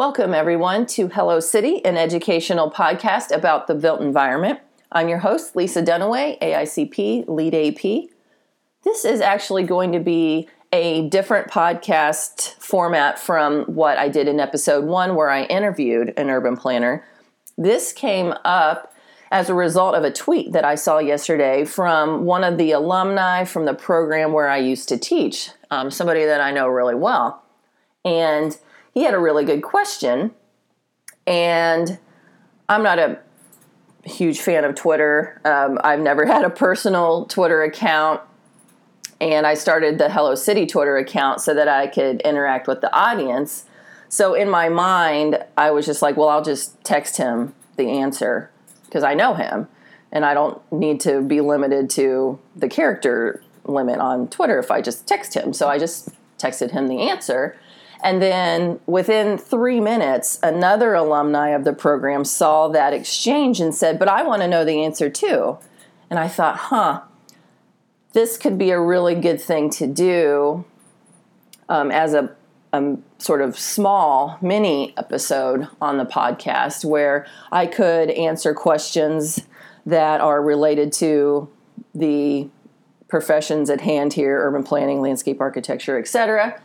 Welcome, everyone, to Hello City, an educational podcast about the built environment. I'm your host, Lisa Dunaway, AICP, LEED AP. This is actually going to be a different podcast format from what I did in episode one, where I interviewed an urban planner. This came up as a result of a tweet that I saw yesterday from one of the alumni from the program where I used to teach, um, somebody that I know really well. And he had a really good question. And I'm not a huge fan of Twitter. Um, I've never had a personal Twitter account. And I started the Hello City Twitter account so that I could interact with the audience. So in my mind, I was just like, well, I'll just text him the answer because I know him and I don't need to be limited to the character limit on Twitter if I just text him. So I just texted him the answer. And then within three minutes, another alumni of the program saw that exchange and said, But I want to know the answer too. And I thought, huh, this could be a really good thing to do um, as a sort of small mini episode on the podcast where I could answer questions that are related to the professions at hand here urban planning landscape architecture etc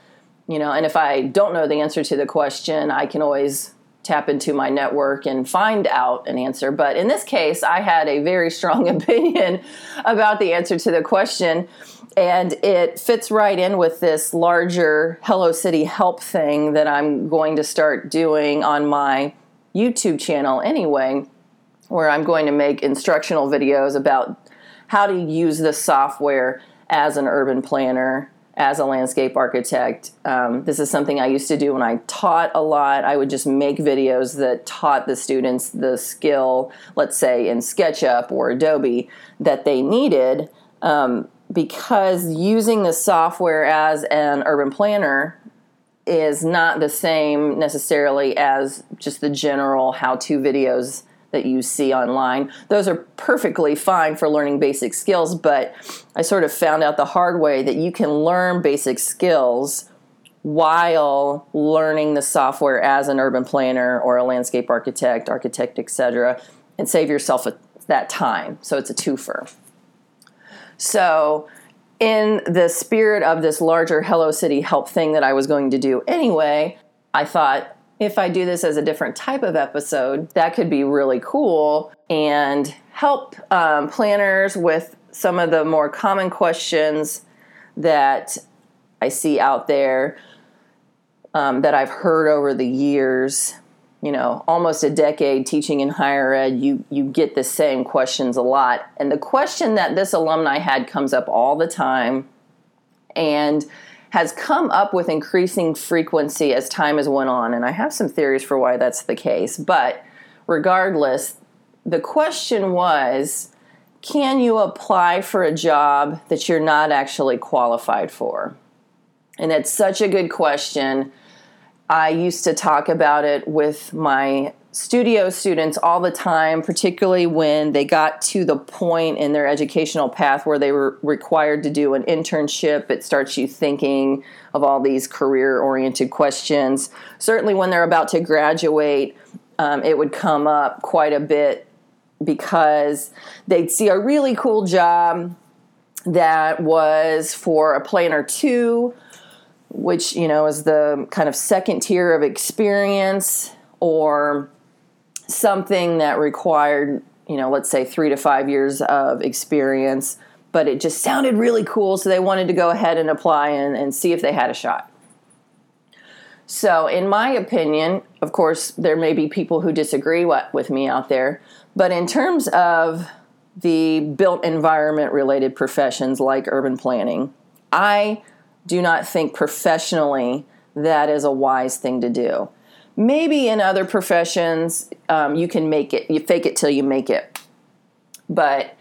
you know and if i don't know the answer to the question i can always tap into my network and find out an answer. But in this case i had a very strong opinion about the answer to the question and it fits right in with this larger Hello City help thing that I'm going to start doing on my YouTube channel anyway, where I'm going to make instructional videos about how to use the software as an urban planner, as a landscape architect. Um, this is something I used to do when I taught a lot. I would just make videos that taught the students the skill, let's say in SketchUp or Adobe, that they needed. Um, because using the software as an urban planner is not the same necessarily as just the general how to videos that you see online. Those are perfectly fine for learning basic skills, but I sort of found out the hard way that you can learn basic skills while learning the software as an urban planner or a landscape architect, architect, etc., and save yourself that time. So it's a twofer. So, in the spirit of this larger Hello City help thing that I was going to do anyway, I thought if I do this as a different type of episode, that could be really cool and help um, planners with some of the more common questions that I see out there um, that I've heard over the years. You know almost a decade teaching in higher ed you you get the same questions a lot. And the question that this alumni had comes up all the time. And has come up with increasing frequency as time has went on and i have some theories for why that's the case but regardless the question was can you apply for a job that you're not actually qualified for? And it's such a good question. I used to talk about it with my studio students all the time, particularly when they got to the point in their educational path where they were required to do an internship. It starts you thinking of all these career oriented questions. Certainly, when they're about to graduate, um, it would come up quite a bit because they'd see a really cool job that was for a planner two which you know is the kind of second tier of experience or something that required you know let's say three to five years of experience but it just sounded really cool so they wanted to go ahead and apply and, and see if they had a shot so in my opinion of course there may be people who disagree with me out there but in terms of the built environment related professions like urban planning i do not think professionally that is a wise thing to do. Maybe in other professions, um, you can make it, you fake it till you make it. But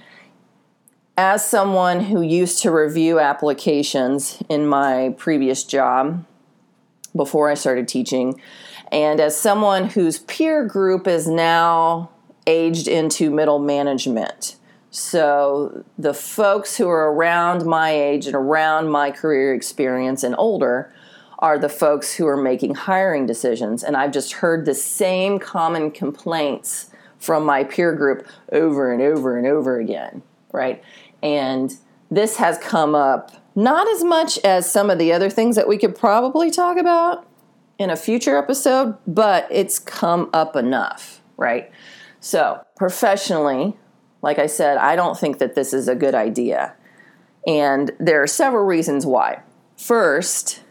as someone who used to review applications in my previous job before I started teaching, and as someone whose peer group is now aged into middle management, so the folks who are around my age and around my career experience and older are the folks who are making hiring decisions. And I've just heard the same common complaints from my peer group over and over and over again, right? And this has come up not as much as some of the other things that we could probably talk about in a future episode, but it's come up enough, right? So, professionally, like I said, I don't think that this is a good idea. And there are several reasons why. First,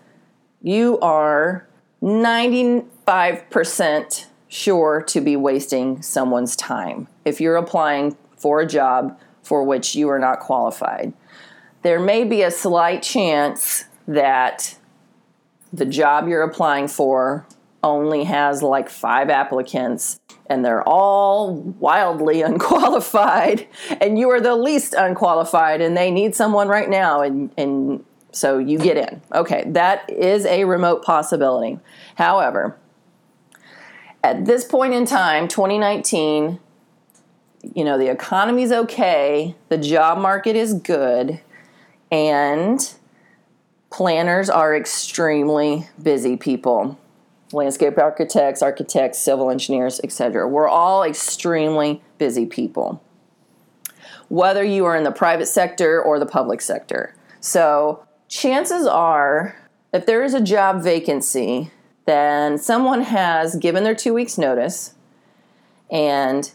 you are 95% sure to be wasting someone's time if you're applying for a job for which you are not qualified. There may be a slight chance that the job you're applying for only has like five applicants and they're all wildly unqualified and you are the least unqualified and they need someone right now and, and so you get in okay that is a remote possibility however at this point in time 2019 you know the economy's okay the job market is good and planners are extremely busy people landscape architects, architects, civil engineers, etc. We're all extremely busy people, whether you are in the private sector or the public sector. So, chances are, if there is a job vacancy, then someone has given their two weeks' notice and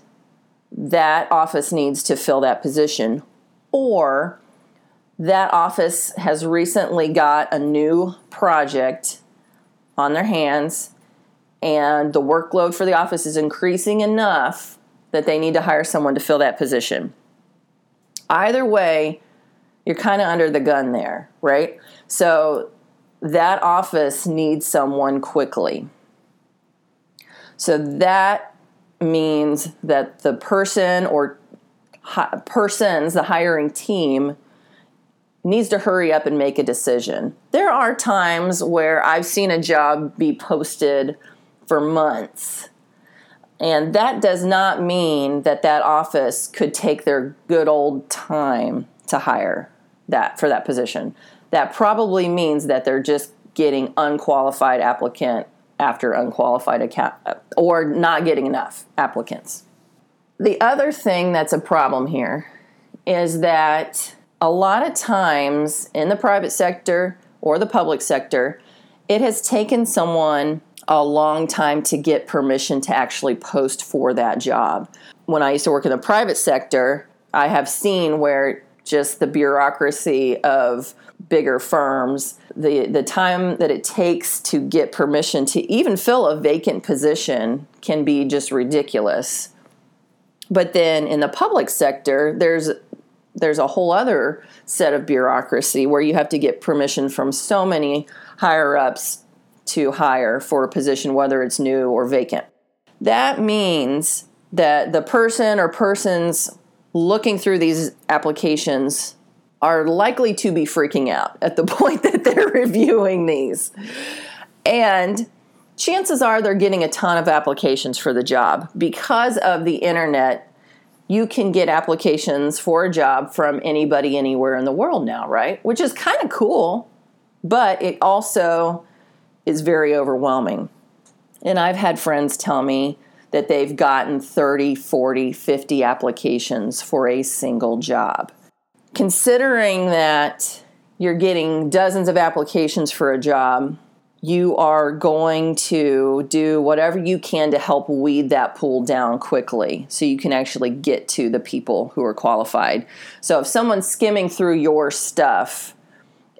that office needs to fill that position, or that office has recently got a new project on their hands and the workload for the office is increasing enough that they need to hire someone to fill that position. Either way, you're kind of under the gun there, right? So that office needs someone quickly. So that means that the person or hi- persons, the hiring team, needs to hurry up and make a decision. There are times where I've seen a job be posted for months. And that does not mean that that office could take their good old time to hire that for that position. That probably means that they're just getting unqualified applicant after unqualified account or not getting enough applicants. The other thing that's a problem here is that a lot of times in the private sector or the public sector, it has taken someone a long time to get permission to actually post for that job. When I used to work in the private sector, I have seen where just the bureaucracy of bigger firms, the, the time that it takes to get permission to even fill a vacant position can be just ridiculous. But then in the public sector, there's there's a whole other set of bureaucracy where you have to get permission from so many higher ups to hire for a position, whether it's new or vacant. That means that the person or persons looking through these applications are likely to be freaking out at the point that they're reviewing these. And chances are they're getting a ton of applications for the job because of the internet you can get applications for a job from anybody anywhere in the world now, right? Which is kind of cool, but it also is very overwhelming. And I've had friends tell me that they've gotten 30, 40, 50 applications for a single job. Considering that you're getting dozens of applications for a job, you are going to do whatever you can to help weed that pool down quickly so you can actually get to the people who are qualified. So if someone's skimming through your stuff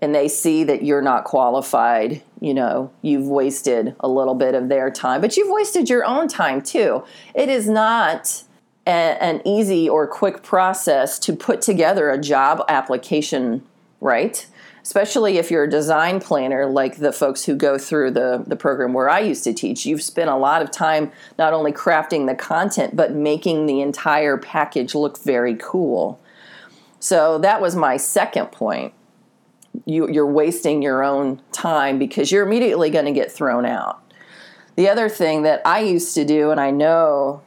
and they see that you're not qualified, you know, you've wasted a little bit of their time, but you've wasted your own time too. It is not a, an easy or quick process to put together a job application, right? especially if you're a design planner like the folks who go through the, the program where I used to teach. You've spent a lot of time not only crafting the content, but making the entire package look very cool. So that was my second point. You, you're wasting your own time because you're immediately going to get thrown out. The other thing that I used to do, and I know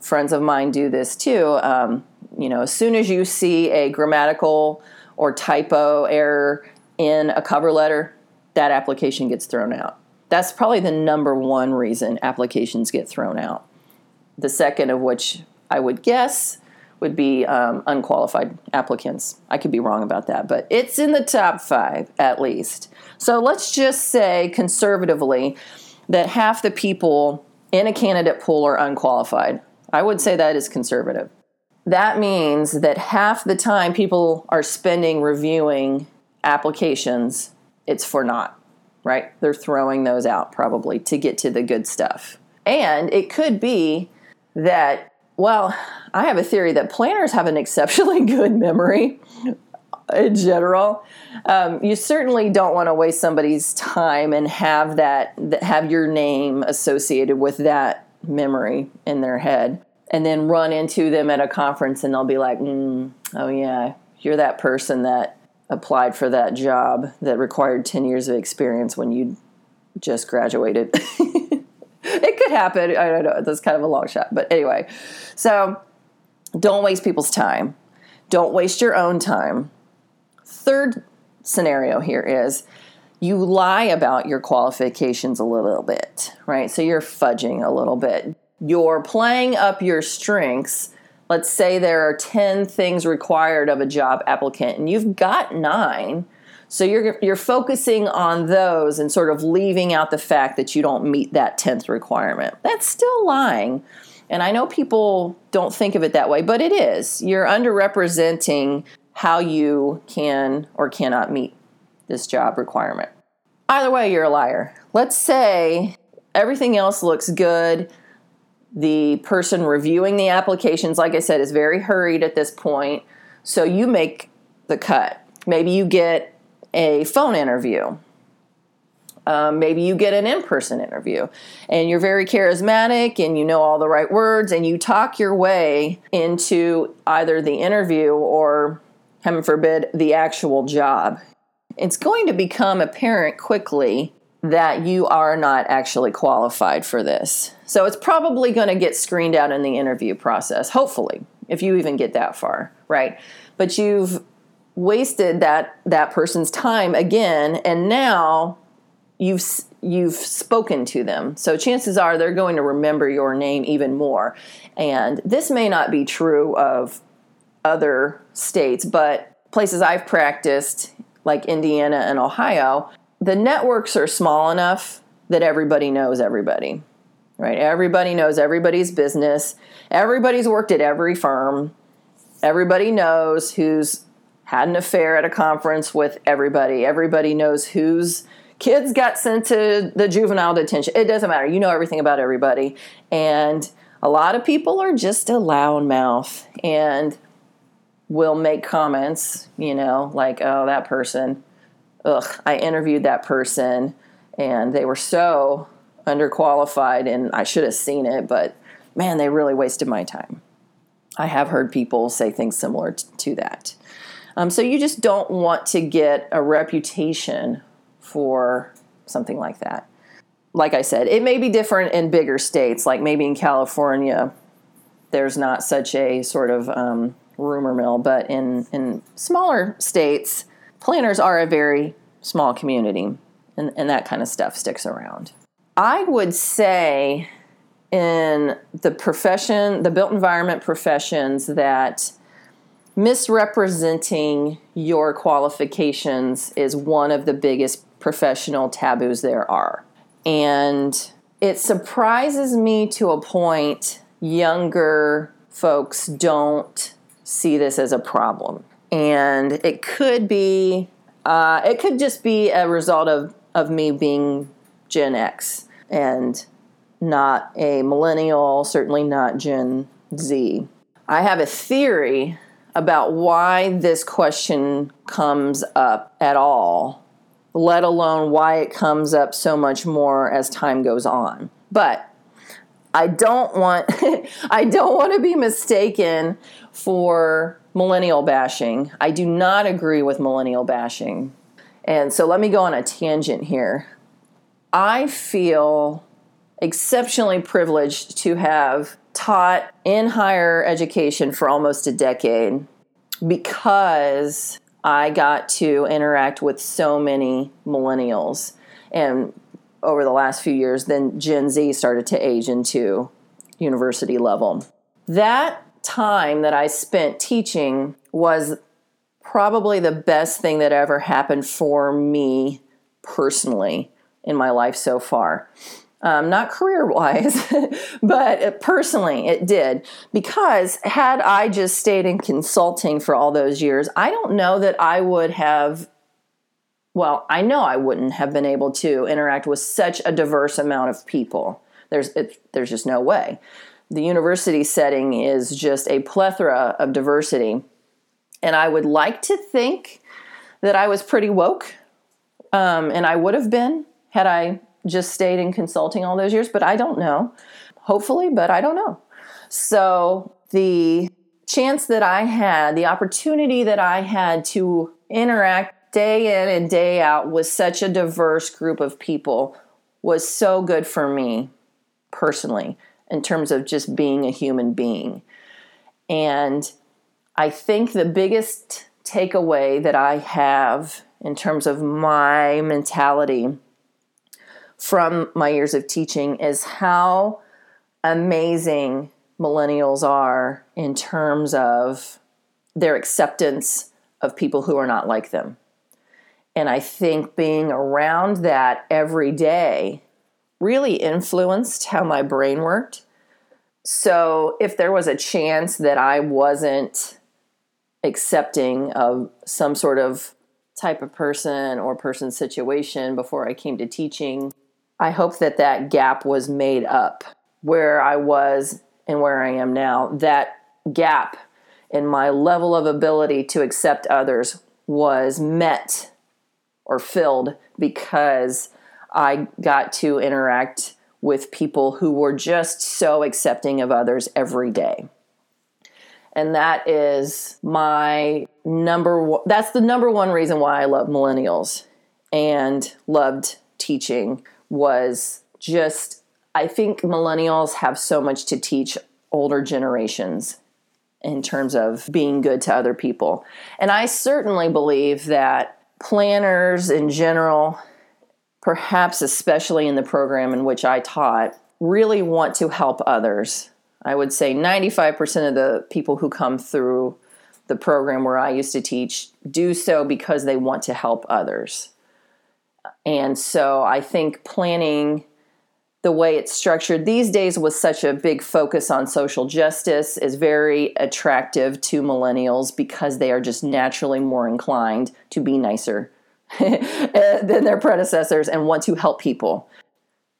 friends of mine do this too, um, you know, as soon as you see a grammatical or typo error in a cover letter, that application gets thrown out. That's probably the number one reason applications get thrown out. The second of which I would guess would be um, unqualified applicants. I could be wrong about that, but it's in the top five at least. So let's just say conservatively that half the people in a candidate pool are unqualified. I would say that is conservative. That means that half the time people are spending reviewing applications, it's for naught, right? They're throwing those out probably to get to the good stuff. And it could be that well, I have a theory that planners have an exceptionally good memory in general. Um, you certainly don't want to waste somebody's time and have that have your name associated with that memory in their head, and then run into them at a conference and they'll be like, mm, "Oh yeah, you're that person that applied for that job that required ten years of experience when you just graduated." could happen. I don't know. That's kind of a long shot. But anyway, so don't waste people's time. Don't waste your own time. Third scenario here is you lie about your qualifications a little bit, right? So you're fudging a little bit. You're playing up your strengths. Let's say there are 10 things required of a job applicant and you've got nine so you're you're focusing on those and sort of leaving out the fact that you don't meet that 10th requirement. That's still lying. And I know people don't think of it that way, but it is. You're underrepresenting how you can or cannot meet this job requirement. Either way, you're a liar. Let's say everything else looks good. The person reviewing the applications, like I said, is very hurried at this point. So you make the cut. Maybe you get a phone interview. Um, maybe you get an in person interview and you're very charismatic and you know all the right words and you talk your way into either the interview or, heaven forbid, the actual job. It's going to become apparent quickly that you are not actually qualified for this. So it's probably going to get screened out in the interview process, hopefully, if you even get that far, right? But you've wasted that that person's time again and now you've you've spoken to them. So chances are they're going to remember your name even more. And this may not be true of other states but places I've practiced like Indiana and Ohio the networks are small enough that everybody knows everybody right? Everybody knows everybody's business. Everybody's worked at every firm. Everybody knows who's had an affair at a conference with everybody. Everybody knows whose kids got sent to the juvenile detention. It doesn't matter. You know everything about everybody. And a lot of people are just a loud mouth and will make comments, you know, like, oh, that person, ugh, I interviewed that person and they were so underqualified and I should have seen it, but man, they really wasted my time. I have heard people say things similar to that. Um, so you just don't want to get a reputation for something like that. Like I said, it may be different in bigger states, like maybe in California, there's not such a sort of um, rumor mill, but in, in smaller states, planners are a very small community, and, and that kind of stuff sticks around. I would say in the profession, the built environment professions, that misrepresenting your qualifications is one of the biggest professional taboos there are. And it surprises me to a point younger folks don't see this as a problem. And it could be, uh, it could just be a result of, of me being Gen X and not a millennial, certainly not Gen Z. I have a theory about why this question comes up at all, let alone why it comes up so much more as time goes on. But I don't want I don't want to be mistaken for millennial bashing. I do not agree with millennial bashing. And so let me go on a tangent here. I feel exceptionally privileged to have taught in higher education for almost a decade because I got to interact with so many millennials. And over the last few years, then Gen Z started to age into university level. That time that I spent teaching was probably the best thing that ever happened for me personally in my life so far. Um, not career wise, but personally, it did. Because had I just stayed in consulting for all those years, I don't know that I would have, well, I know I wouldn't have been able to interact with such a diverse amount of people. There's, it, there's just no way. The university setting is just a plethora of diversity. And I would like to think that I was pretty woke, um, and I would have been had I just stayed in consulting all those years, but I don't know. Hopefully, but I don't know. So the chance that I had, the opportunity that I had to interact day in and day out with such a diverse group of people was so good for me personally in terms of just being a human being. And I think the biggest takeaway that I have in terms of my mentality from my years of teaching is how amazing millennials are in terms of their acceptance of people who are not like them. And I think being around that every day really influenced how my brain worked. So if there was a chance that I wasn't accepting of some sort of type of person or person situation before I came to teaching, I hope that that gap was made up where I was and where I am now. That gap in my level of ability to accept others was met or filled because I got to interact with people who were just so accepting of others every day. And that is my number one, that's the number one reason why I love millennials and loved teaching was just I think millennials have so much to teach older generations in terms of being good to other people. And I certainly believe that planners in general, perhaps especially in the program in which I taught, really want to help others. I would say 95% of the people who come through the program where I used to teach do so because they want to help others. And so I think planning the way it's structured these days with such a big focus on social justice is very attractive to millennials because they are just naturally more inclined to be nicer eh, than their predecessors and want to help people.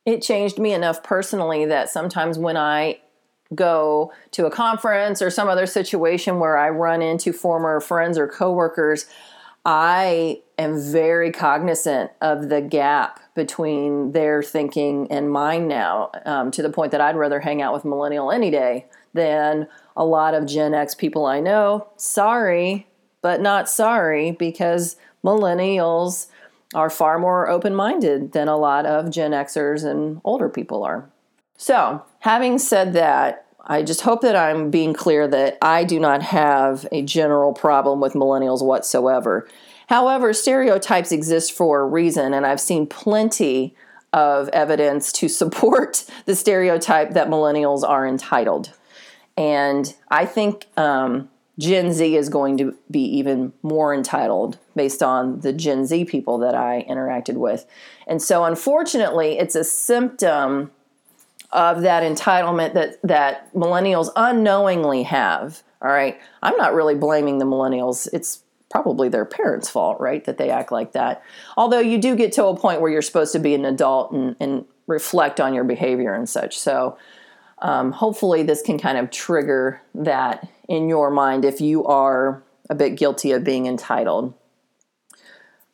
It changed me enough personally that sometimes when I go to a conference or some other situation where I run into former friends or coworkers, I am very cognizant of the gap between their thinking and mine now, um, to the point that I'd rather hang out with millennial any day than a lot of Gen X people I know. Sorry, but not sorry, because millennials are far more open minded than a lot of Gen Xers and older people are. So, having said that, I just hope that I'm being clear that I do not have a general problem with millennials whatsoever. However, stereotypes exist for a reason, and I've seen plenty of evidence to support the stereotype that millennials are entitled. And I think um, Gen Z is going to be even more entitled based on the Gen Z people that I interacted with. And so, unfortunately, it's a symptom of that entitlement that that millennials unknowingly have. All right, I'm not really blaming the millennials. It's probably their parents' fault, right, that they act like that. Although you do get to a point where you're supposed to be an adult and, and reflect on your behavior and such. So um, hopefully, this can kind of trigger that in your mind if you are a bit guilty of being entitled.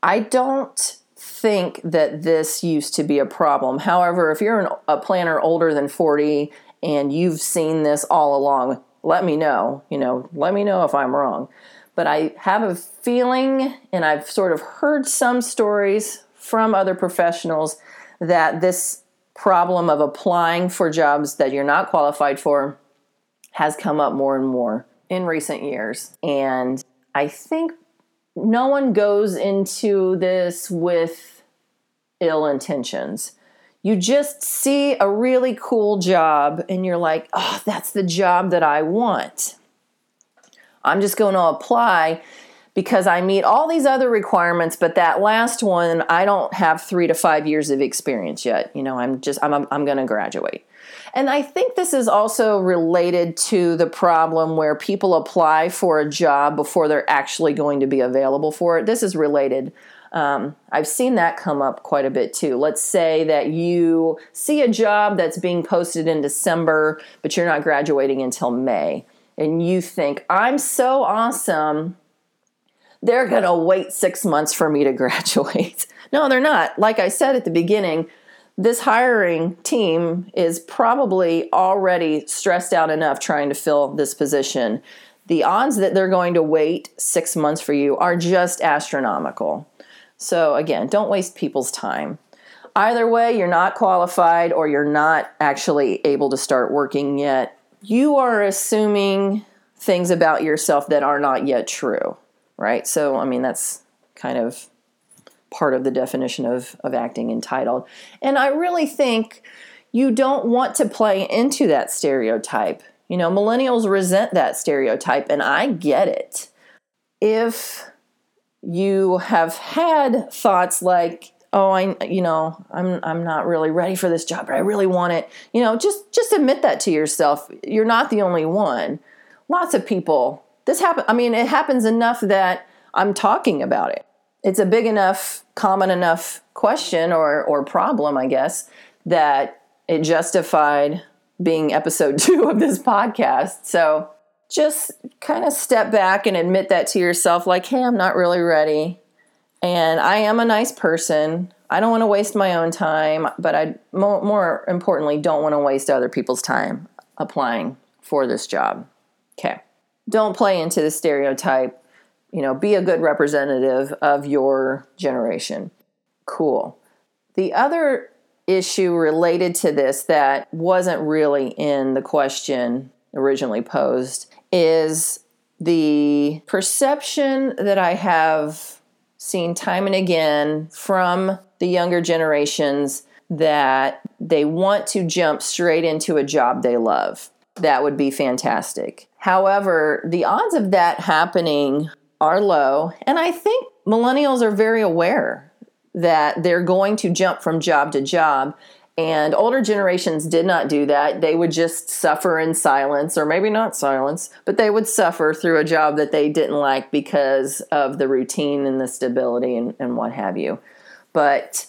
I don't think that this used to be a problem. However, if you're an, a planner older than 40 and you've seen this all along, let me know. You know, let me know if I'm wrong. But I have a feeling, and I've sort of heard some stories from other professionals, that this problem of applying for jobs that you're not qualified for has come up more and more in recent years. And I think no one goes into this with ill intentions. You just see a really cool job and you're like, oh, that's the job that I want. I'm just going to apply because I meet all these other requirements, but that last one, I don't have three to five years of experience yet. You know, I'm just, I'm, I'm going to graduate. And I think this is also related to the problem where people apply for a job before they're actually going to be available for it. This is related. Um, I've seen that come up quite a bit too. Let's say that you see a job that's being posted in December, but you're not graduating until May. And you think, I'm so awesome. They're going to wait six months for me to graduate. no, they're not. Like I said at the beginning, this hiring team is probably already stressed out enough trying to fill this position. The odds that they're going to wait six months for you are just astronomical. So, again, don't waste people's time. Either way, you're not qualified or you're not actually able to start working yet. You are assuming things about yourself that are not yet true, right? So, I mean, that's kind of part of the definition of, of acting entitled. And I really think you don't want to play into that stereotype. You know, millennials resent that stereotype, and I get it. If you have had thoughts like, oh, I, you know, I'm, I'm not really ready for this job, but I really want it. You know, just, just admit that to yourself. You're not the only one. Lots of people, this happen. I mean, it happens enough that I'm talking about it it's a big enough, common enough question or, or problem, I guess, that it justified being episode two of this podcast. So just kind of step back and admit that to yourself like, hey, I'm not really ready. And I am a nice person. I don't want to waste my own time, but I more, more importantly don't want to waste other people's time applying for this job. Okay. Don't play into the stereotype you know, be a good representative of your generation. Cool. The other issue related to this that wasn't really in the question originally posed is the perception that I have seen time and again from the younger generations that they want to jump straight into a job they love. That would be fantastic. However, the odds of that happening are low. And I think millennials are very aware that they're going to jump from job to job. And older generations did not do that. They would just suffer in silence, or maybe not silence, but they would suffer through a job that they didn't like because of the routine and the stability and, and what have you. But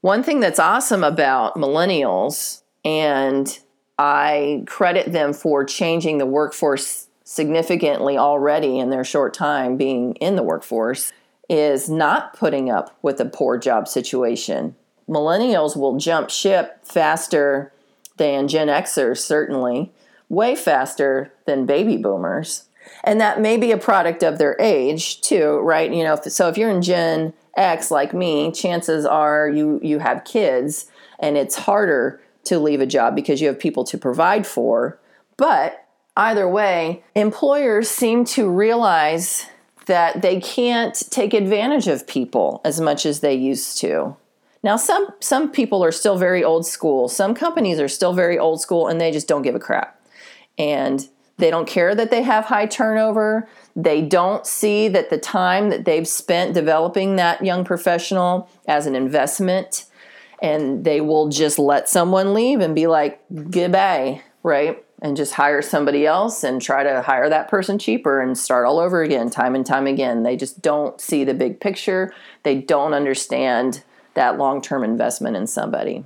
one thing that's awesome about millennials, and I credit them for changing the workforce significantly already in their short time being in the workforce is not putting up with a poor job situation. Millennials will jump ship faster than Gen Xers, certainly, way faster than baby boomers. And that may be a product of their age too, right? You know, so if you're in Gen X like me, chances are you you have kids and it's harder to leave a job because you have people to provide for. But either way, employers seem to realize that they can't take advantage of people as much as they used to. Now some some people are still very old school. Some companies are still very old school and they just don't give a crap. And they don't care that they have high turnover. They don't see that the time that they've spent developing that young professional as an investment and they will just let someone leave and be like goodbye, right? And just hire somebody else and try to hire that person cheaper and start all over again time and time again. They just don't see the big picture. They don't understand that long term investment in somebody.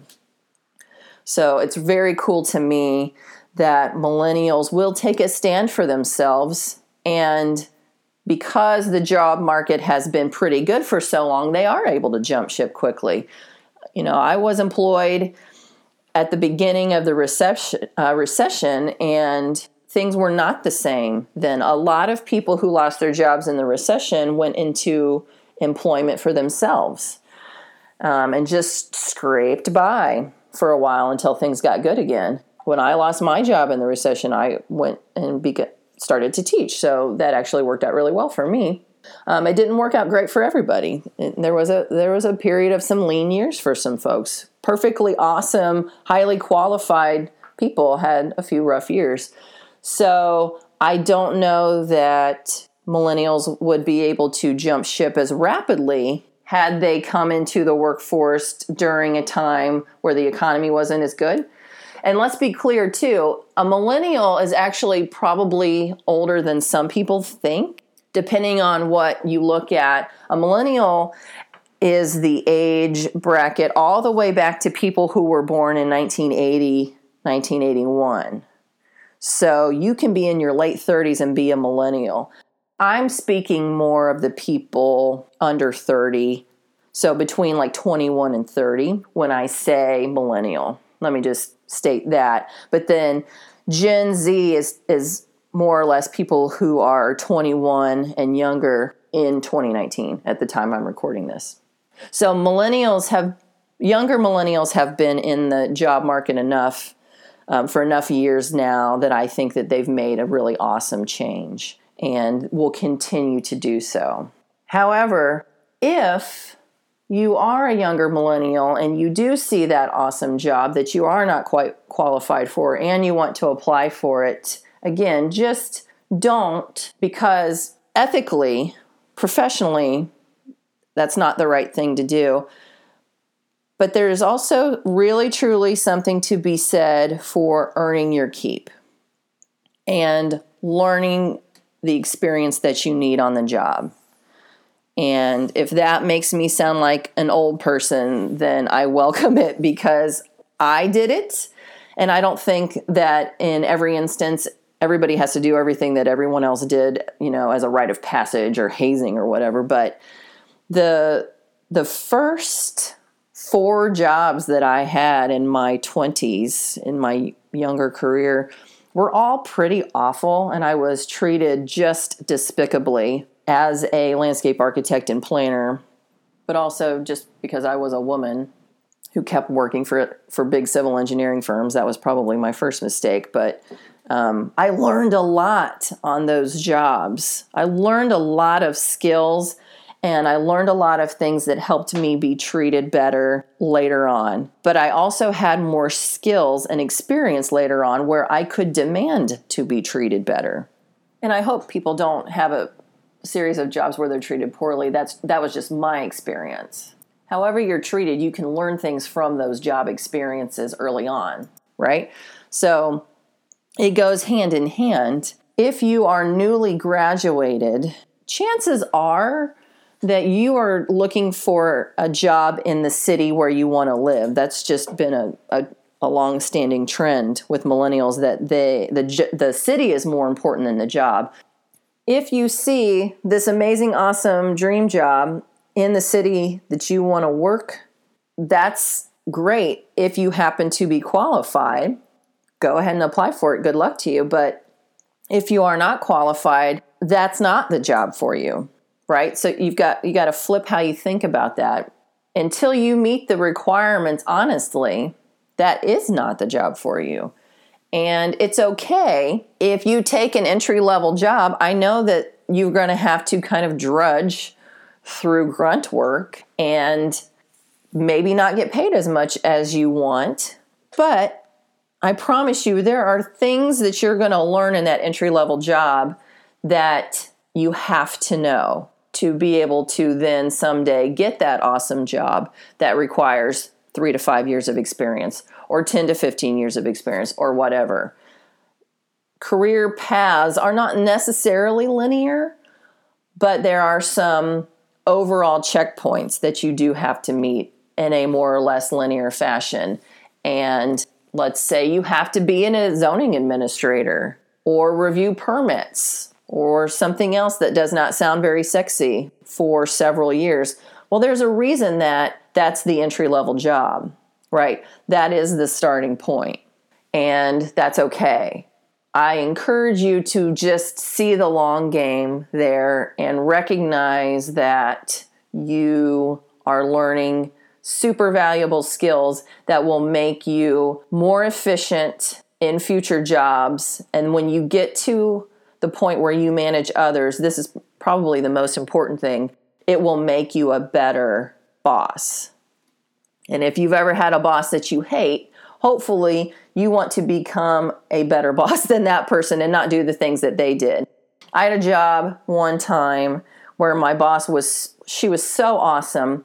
So it's very cool to me that millennials will take a stand for themselves. And because the job market has been pretty good for so long, they are able to jump ship quickly. You know, I was employed at the beginning of the recession, uh, recession and things were not the same then. A lot of people who lost their jobs in the recession went into employment for themselves um, and just scraped by for a while until things got good again. When I lost my job in the recession, I went and beca- started to teach. So that actually worked out really well for me. Um, it didn't work out great for everybody. There was a there was a period of some lean years for some folks. Perfectly awesome, highly qualified people had a few rough years. So I don't know that millennials would be able to jump ship as rapidly had they come into the workforce during a time where the economy wasn't as good. And let's be clear too, a millennial is actually probably older than some people think, depending on what you look at. A millennial is the age bracket all the way back to people who were born in 1980, 1981. So you can be in your late 30s and be a millennial. I'm speaking more of the people under 30. So between like 21 and 30 when I say millennial. Let me just state that. But then Gen Z is is more or less people who are 21 and younger in 2019 at the time I'm recording this. So millennials have younger millennials have been in the job market enough um, for enough years now that I think that they've made a really awesome change and will continue to do so. However, if you are a younger millennial and you do see that awesome job that you are not quite qualified for and you want to apply for it, again, just don't because ethically, professionally, that's not the right thing to do. But there's also really, truly something to be said for earning your keep and learning the experience that you need on the job. And if that makes me sound like an old person, then I welcome it because I did it. And I don't think that in every instance, everybody has to do everything that everyone else did, you know, as a rite of passage or hazing or whatever. But the the first four jobs that I had in my 20s, in my younger career, were all pretty awful, and I was treated just despicably as a landscape architect and planner, but also just because I was a woman who kept working for for big civil engineering firms. That was probably my first mistake, but um, I learned a lot on those jobs. I learned a lot of skills and I learned a lot of things that helped me be treated better later on. But I also had more skills and experience later on where I could demand to be treated better. And I hope people don't have a series of jobs where they're treated poorly. That's that was just my experience. However you're treated, you can learn things from those job experiences early on, right? So it goes hand in hand. If you are newly graduated, chances are that you are looking for a job in the city where you want to live. That's just been a, a, a long-standing trend with millennials that they the the city is more important than the job. If you see this amazing, awesome dream job in the city that you want to work, that's great. If you happen to be qualified, go ahead and apply for it. Good luck to you. But if you are not qualified, that's not the job for you right? So you've got you got to flip how you think about that. Until you meet the requirements honestly, that is not the job for you. And it's okay if you take an entry level job. I know that you're going to have to kind of drudge through grunt work and maybe not get paid as much as you want, but I promise you there are things that you're going to learn in that entry level job that you have to know to be able to then someday get that awesome job that requires three to five years of experience or 10 to 15 years of experience or whatever. Career paths are not necessarily linear, but there are some overall checkpoints that you do have to meet in a more or less linear fashion. And let's say you have to be in a zoning administrator or review permits or something else that does not sound very sexy for several years. Well, there's a reason that that's the entry level job, right? That is the starting point, and that's okay. I encourage you to just see the long game there and recognize that you are learning super valuable skills that will make you more efficient in future jobs. And when you get to the point where you manage others, this is probably the most important thing. It will make you a better boss. And if you've ever had a boss that you hate, hopefully you want to become a better boss than that person and not do the things that they did. I had a job one time where my boss was she was so awesome,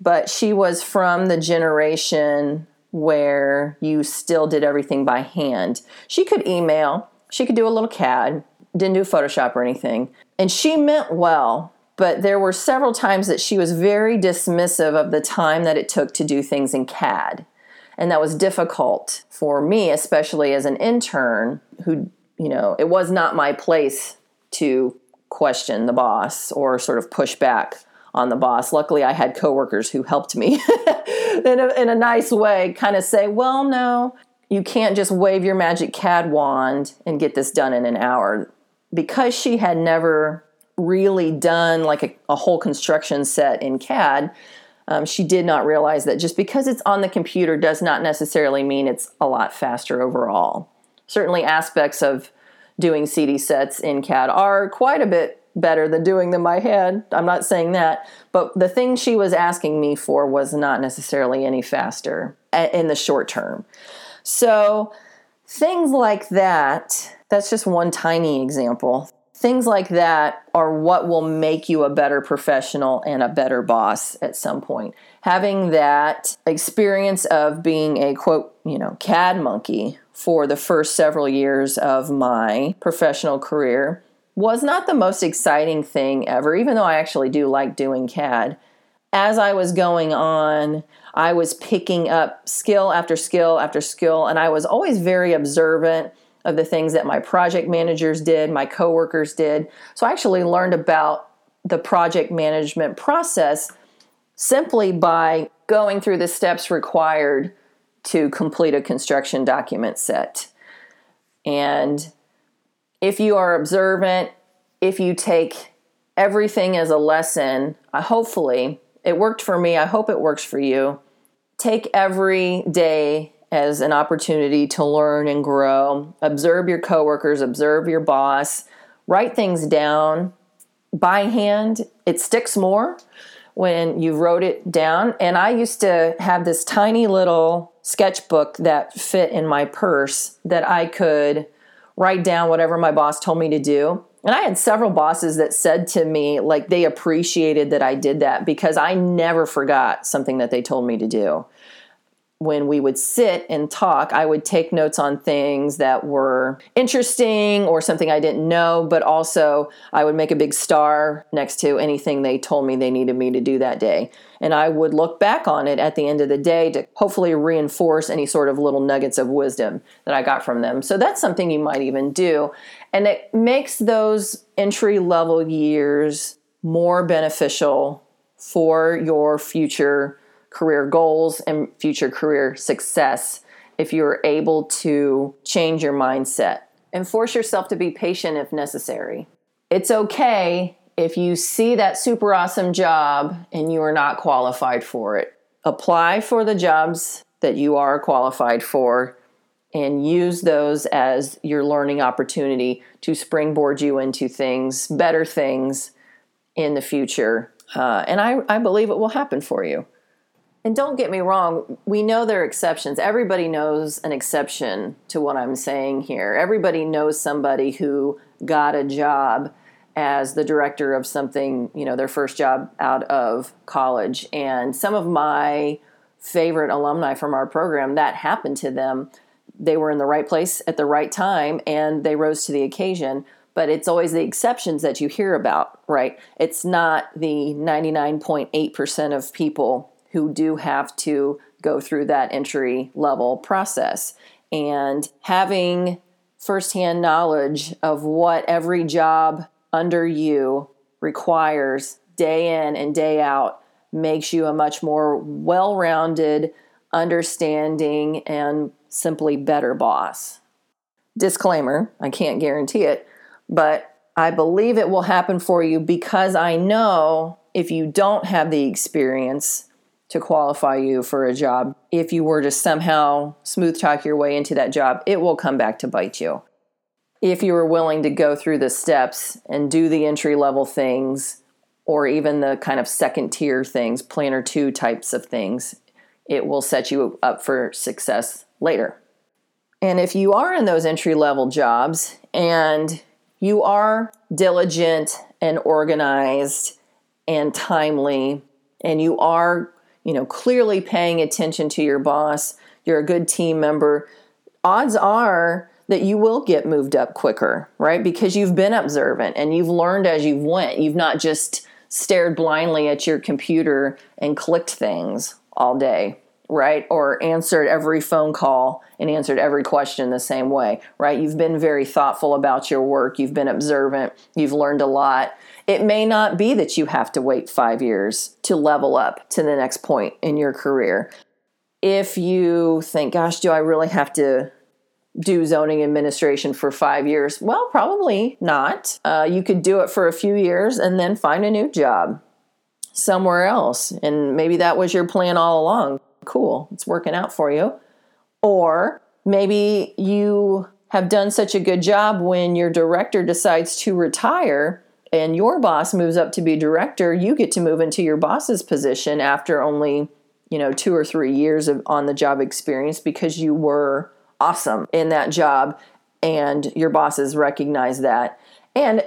but she was from the generation where you still did everything by hand. She could email, she could do a little CAD, didn't do Photoshop or anything. And she meant well, but there were several times that she was very dismissive of the time that it took to do things in CAD. And that was difficult for me, especially as an intern who, you know, it was not my place to question the boss or sort of push back on the boss. Luckily, I had coworkers who helped me in, a, in a nice way, kind of say, well, no, you can't just wave your magic CAD wand and get this done in an hour. Because she had never really done like a, a whole construction set in CAD, um, she did not realize that just because it's on the computer does not necessarily mean it's a lot faster overall. Certainly, aspects of doing CD sets in CAD are quite a bit better than doing them by hand. I'm not saying that, but the thing she was asking me for was not necessarily any faster in the short term. So, things like that, that's just one tiny example. Things like that are what will make you a better professional and a better boss at some point. Having that experience of being a quote, you know, CAD monkey for the first several years of my professional career was not the most exciting thing ever, even though I actually do like doing CAD. As I was going on, I was picking up skill after skill after skill, and I was always very observant of the things that my project managers did, my coworkers did. So I actually learned about the project management process simply by going through the steps required to complete a construction document set. And if you are observant, if you take everything as a lesson, uh, hopefully it worked for me. I hope it works for you. Take every day as an opportunity to learn and grow. Observe your coworkers, observe your boss, write things down by hand. It sticks more when you wrote it down. And I used to have this tiny little sketchbook that fit in my purse that I could write down whatever my boss told me to do. And I had several bosses that said to me, like, they appreciated that I did that because I never forgot something that they told me to do when we would sit and talk, I would take notes on things that were interesting or something I didn't know, but also I would make a big star next to anything they told me they needed me to do that day. And I would look back on it at the end of the day to hopefully reinforce any sort of little nuggets of wisdom that I got from them. So that's something you might even do. And it makes those entry level years more beneficial for your future career goals and future career success if you're able to change your mindset and force yourself to be patient if necessary. It's okay if you see that super awesome job and you are not qualified for it. Apply for the jobs that you are qualified for and use those as your learning opportunity to springboard you into things, better things in the future. Uh, and I, I believe it will happen for you. And don't get me wrong, we know there are exceptions. Everybody knows an exception to what I'm saying here. Everybody knows somebody who got a job as the director of something, you know, their first job out of college. And some of my favorite alumni from our program, that happened to them. They were in the right place at the right time and they rose to the occasion. But it's always the exceptions that you hear about, right? It's not the 99.8% of people who do have to go through that entry level process. And having firsthand knowledge of what every job under you requires day in and day out makes you a much more well rounded, understanding, and simply better boss. Disclaimer I can't guarantee it, but I believe it will happen for you because I know if you don't have the experience to qualify you for a job. If you were to somehow smooth talk your way into that job, it will come back to bite you. if you were willing to go through the steps and do the entry level things or even the kind of second tier things, planner two types of things, it will set you up for success later. And if you are in those entry level jobs and you are diligent and organized and timely and you are, you know, clearly paying attention to your boss, you're a good team member, odds are that you will get moved up quicker, right? Because you've been observant and you've learned as you've went. You've not just stared blindly at your computer and clicked things all day, right? Or answered every phone call and answered every question the same way, right? You've been very thoughtful about your work, you've been observant, you've learned a lot. It may not be that you have to wait five years to level up to the next point in your career. If you think, gosh, do I really have to do zoning administration for five years? Well, probably not. Uh, you could do it for a few years and then find a new job somewhere else. And maybe that was your plan all along. Cool, it's working out for you. Or maybe you have done such a good job when your director decides to retire and your boss moves up to be director, you get to move into your boss's position after only, you know, 2 or 3 years of on the job experience because you were awesome in that job and your bosses recognize that. And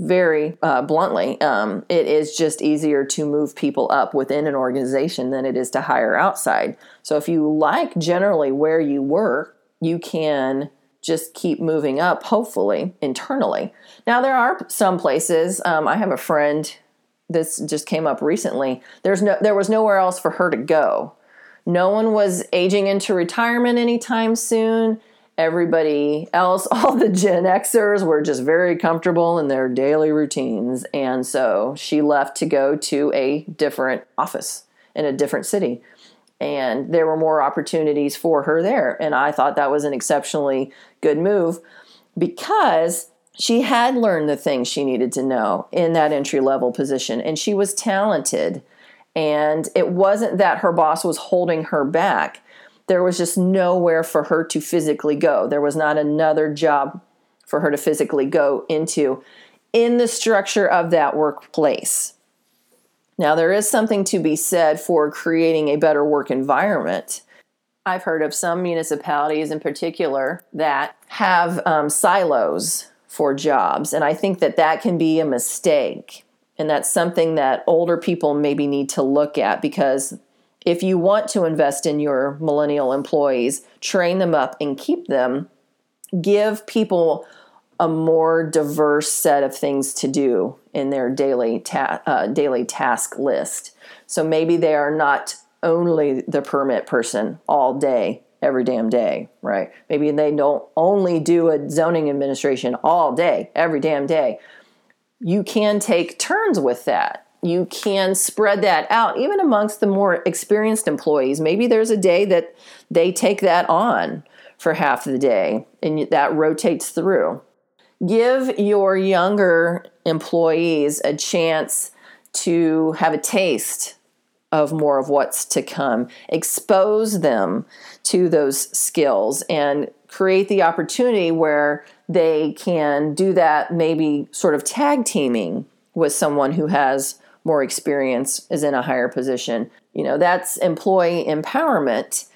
very uh, bluntly, um, it is just easier to move people up within an organization than it is to hire outside. So if you like generally where you work, you can just keep moving up, hopefully internally. Now there are some places. Um, I have a friend. This just came up recently. There's no, there was nowhere else for her to go. No one was aging into retirement anytime soon everybody else, all the Gen Xers were just very comfortable in their daily routines. And so she left to go to a different office in a different city. And there were more opportunities for her there. And I thought that was an exceptionally good move because she had learned the things she needed to know in that entry level position. And she was talented. And it wasn't that her boss was holding her back there was just nowhere for her to physically go. There was not another job for her to physically go into in the structure of that workplace. Now, there is something to be said for creating a better work environment. I've heard of some municipalities in particular that have um, silos for jobs, and I think that that can be a mistake. And that's something that older people maybe need to look at because if you want to invest in your millennial employees, train them up and keep them, give people a more diverse set of things to do in their daily ta- uh, daily task list. So maybe they are not only the permit person all day, every damn day, right? Maybe they don't only do a zoning administration all day, every damn day. You can take turns with that you can spread that out even amongst the more experienced employees. Maybe there's a day that they take that on for half the day and that rotates through. Give your younger employees a chance to have a taste of more of what's to come. Expose them to those skills and create the opportunity where they can do that maybe sort of tag teaming with someone who has more experience is in a higher position. You know, that's employee empowerment,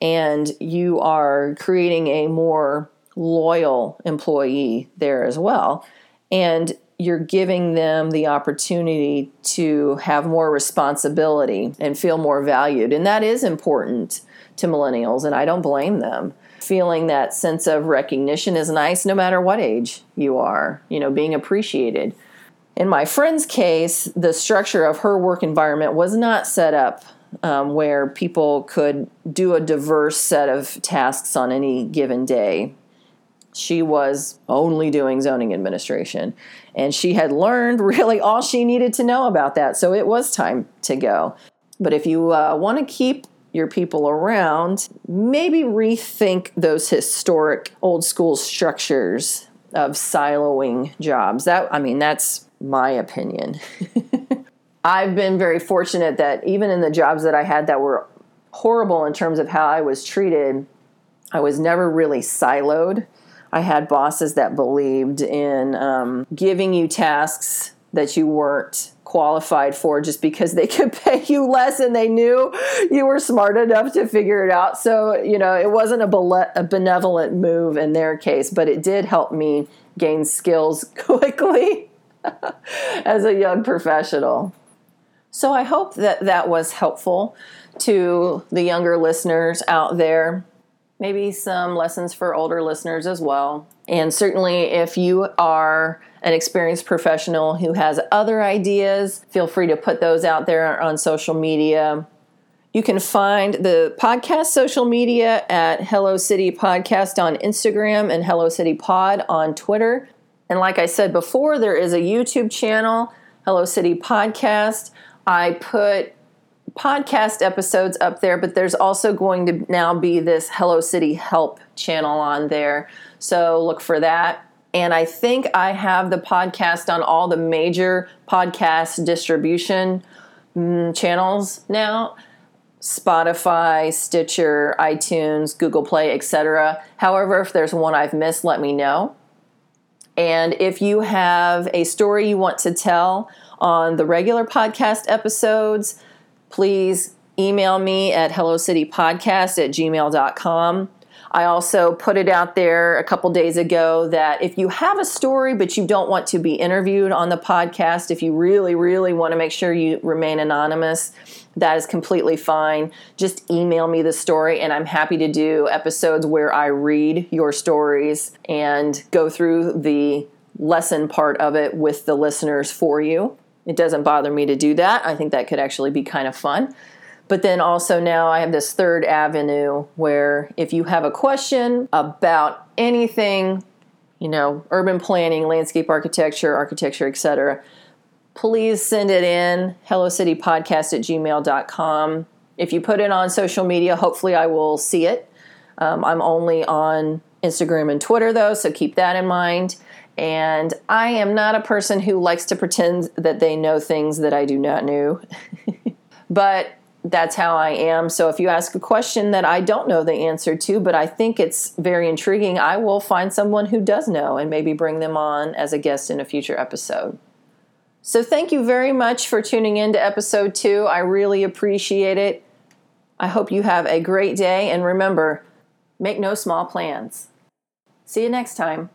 and you are creating a more loyal employee there as well. And you're giving them the opportunity to have more responsibility and feel more valued. And that is important to millennials, and I don't blame them. Feeling that sense of recognition is nice no matter what age you are, you know, being appreciated. In my friend's case, the structure of her work environment was not set up um, where people could do a diverse set of tasks on any given day. She was only doing zoning administration, and she had learned really all she needed to know about that, so it was time to go. But if you uh, want to keep your people around, maybe rethink those historic old school structures of siloing jobs. That I mean that's my opinion. I've been very fortunate that even in the jobs that I had that were horrible in terms of how I was treated, I was never really siloed. I had bosses that believed in um, giving you tasks that you weren't qualified for just because they could pay you less and they knew you were smart enough to figure it out. So, you know, it wasn't a, a benevolent move in their case, but it did help me gain skills quickly as a young professional. So, I hope that that was helpful to the younger listeners out there. Maybe some lessons for older listeners as well. And certainly, if you are an experienced professional who has other ideas, feel free to put those out there on social media. You can find the podcast social media at Hello City Podcast on Instagram and Hello City Pod on Twitter. And like I said before, there is a YouTube channel, Hello City Podcast. I put podcast episodes up there, but there's also going to now be this Hello City Help channel on there. So look for that. And I think I have the podcast on all the major podcast distribution mm, channels now. Spotify, Stitcher, iTunes, Google Play, etc. However, if there's one I've missed, let me know. And if you have a story you want to tell on the regular podcast episodes, please email me at hellocitypodcast at gmail.com. I also put it out there a couple days ago that if you have a story but you don't want to be interviewed on the podcast, if you really, really want to make sure you remain anonymous, that is completely fine. Just email me the story, and I'm happy to do episodes where I read your stories and go through the lesson part of it with the listeners for you. It doesn't bother me to do that. I think that could actually be kind of fun. But then also now I have this third avenue where if you have a question about anything, you know, urban planning, landscape architecture, architecture, etc., please send it in hellocitypodcast at gmail.com. If you put it on social media, hopefully I will see it. Um, I'm only on Instagram and Twitter though, so keep that in mind. And I am not a person who likes to pretend that they know things that I do not know. but that's how I am. So if you ask a question that I don't know the answer to, but I think it's very intriguing, I will find someone who does know and maybe bring them on as a guest in a future episode. So thank you very much for tuning in to episode two. I really appreciate it. I hope you have a great day and remember, make no small plans. See you next time.